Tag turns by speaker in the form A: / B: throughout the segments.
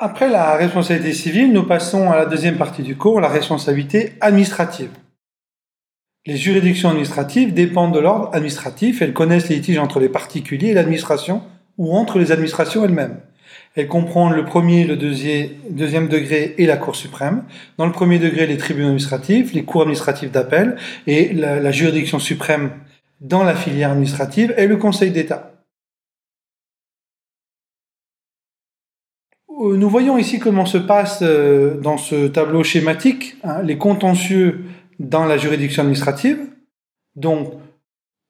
A: Après la responsabilité civile, nous passons à la deuxième partie du cours, la responsabilité administrative. Les juridictions administratives dépendent de l'ordre administratif, elles connaissent les litiges entre les particuliers et l'administration ou entre les administrations elles-mêmes. Elles comprennent le premier, le deuxième degré et la Cour suprême. Dans le premier degré, les tribunaux administratifs, les cours administratifs d'appel et la, la juridiction suprême dans la filière administrative et le Conseil d'État. Nous voyons ici comment se passe euh, dans ce tableau schématique hein, les contentieux dans la juridiction administrative. Donc,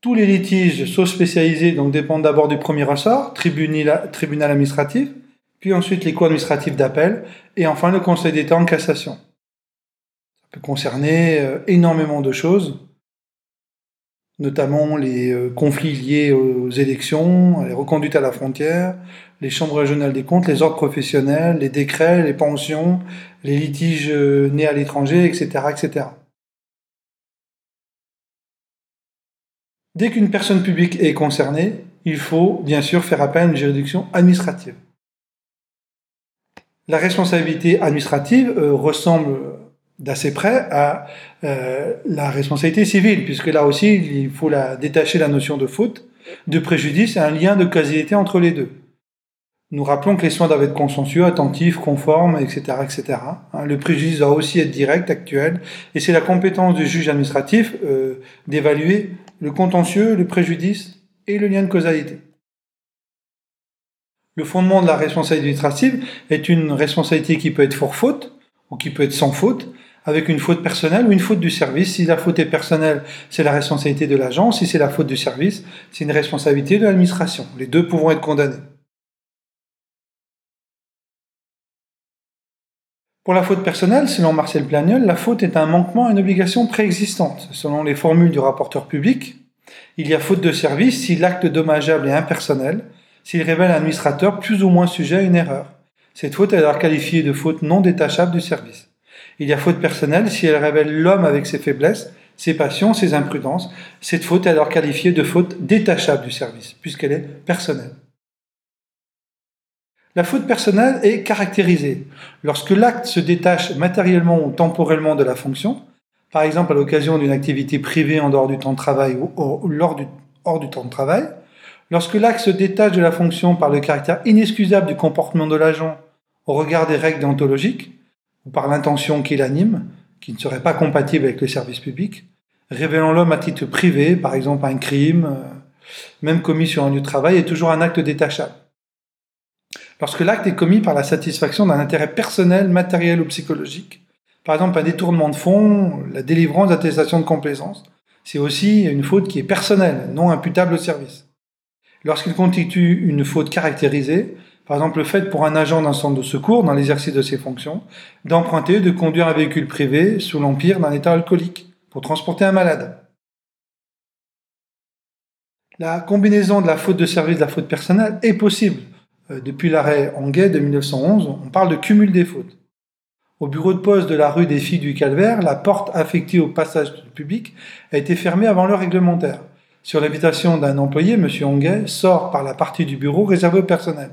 A: tous les litiges, sauf spécialisés, donc dépendent d'abord du premier ressort, tribunal, tribunal administratif, puis ensuite les cours administratifs d'appel, et enfin le Conseil d'État en cassation. Ça peut concerner euh, énormément de choses, notamment les euh, conflits liés aux élections, les reconduites à la frontière, les chambres régionales des comptes, les ordres professionnels, les décrets, les pensions, les litiges euh, nés à l'étranger, etc., etc. Dès qu'une personne publique est concernée, il faut bien sûr faire appel à une juridiction administrative. La responsabilité administrative euh, ressemble d'assez près à euh, la responsabilité civile, puisque là aussi, il faut détacher la notion de faute, de préjudice et un lien de causalité entre les deux. Nous rappelons que les soins doivent être consensueux, attentifs, conformes, etc., etc. Hein, le préjudice doit aussi être direct, actuel, et c'est la compétence du juge administratif euh, d'évaluer le contentieux, le préjudice et le lien de causalité. Le fondement de la responsabilité administrative est une responsabilité qui peut être for faute ou qui peut être sans faute, avec une faute personnelle ou une faute du service. Si la faute est personnelle, c'est la responsabilité de l'agent. Si c'est la faute du service, c'est une responsabilité de l'administration. Les deux pourront être condamnés. Pour la faute personnelle, selon Marcel Plagnol, la faute est un manquement à une obligation préexistante. Selon les formules du rapporteur public, il y a faute de service si l'acte dommageable est impersonnel, s'il révèle un administrateur plus ou moins sujet à une erreur. Cette faute est alors qualifiée de faute non détachable du service. Il y a faute personnelle si elle révèle l'homme avec ses faiblesses, ses passions, ses imprudences. Cette faute est alors qualifiée de faute détachable du service, puisqu'elle est personnelle. La faute personnelle est caractérisée lorsque l'acte se détache matériellement ou temporellement de la fonction, par exemple à l'occasion d'une activité privée en dehors du temps de travail ou hors du temps de travail, lorsque l'acte se détache de la fonction par le caractère inexcusable du comportement de l'agent au regard des règles déontologiques, ou par l'intention qui l'anime, qui ne serait pas compatible avec le service public, révélant l'homme à titre privé, par exemple un crime, euh, même commis sur un lieu de travail, est toujours un acte détachable. Lorsque l'acte est commis par la satisfaction d'un intérêt personnel, matériel ou psychologique, par exemple un détournement de fonds, la délivrance d'attestation de complaisance, c'est aussi une faute qui est personnelle, non imputable au service. Lorsqu'il constitue une faute caractérisée, par exemple le fait pour un agent d'un centre de secours, dans l'exercice de ses fonctions, d'emprunter, de conduire un véhicule privé sous l'empire d'un état alcoolique pour transporter un malade. La combinaison de la faute de service et de la faute personnelle est possible. Euh, depuis l'arrêt Anguet de 1911, on parle de cumul des fautes. Au bureau de poste de la rue des Filles du Calvaire, la porte affectée au passage public a été fermée avant l'heure réglementaire. Sur l'invitation d'un employé, M. Anguet sort par la partie du bureau réservée au personnel.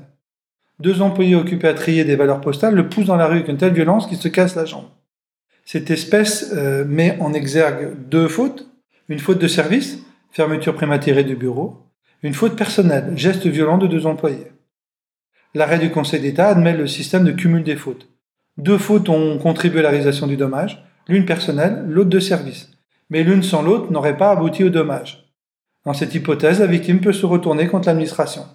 A: Deux employés occupés à trier des valeurs postales le poussent dans la rue avec une telle violence qu'il se casse la jambe. Cette espèce euh, met en exergue deux fautes. Une faute de service, fermeture prématurée du bureau. Une faute personnelle, geste violent de deux employés. L'arrêt du Conseil d'État admet le système de cumul des fautes. Deux fautes ont contribué à la réalisation du dommage, l'une personnelle, l'autre de service. Mais l'une sans l'autre n'aurait pas abouti au dommage. Dans cette hypothèse, la victime peut se retourner contre l'administration.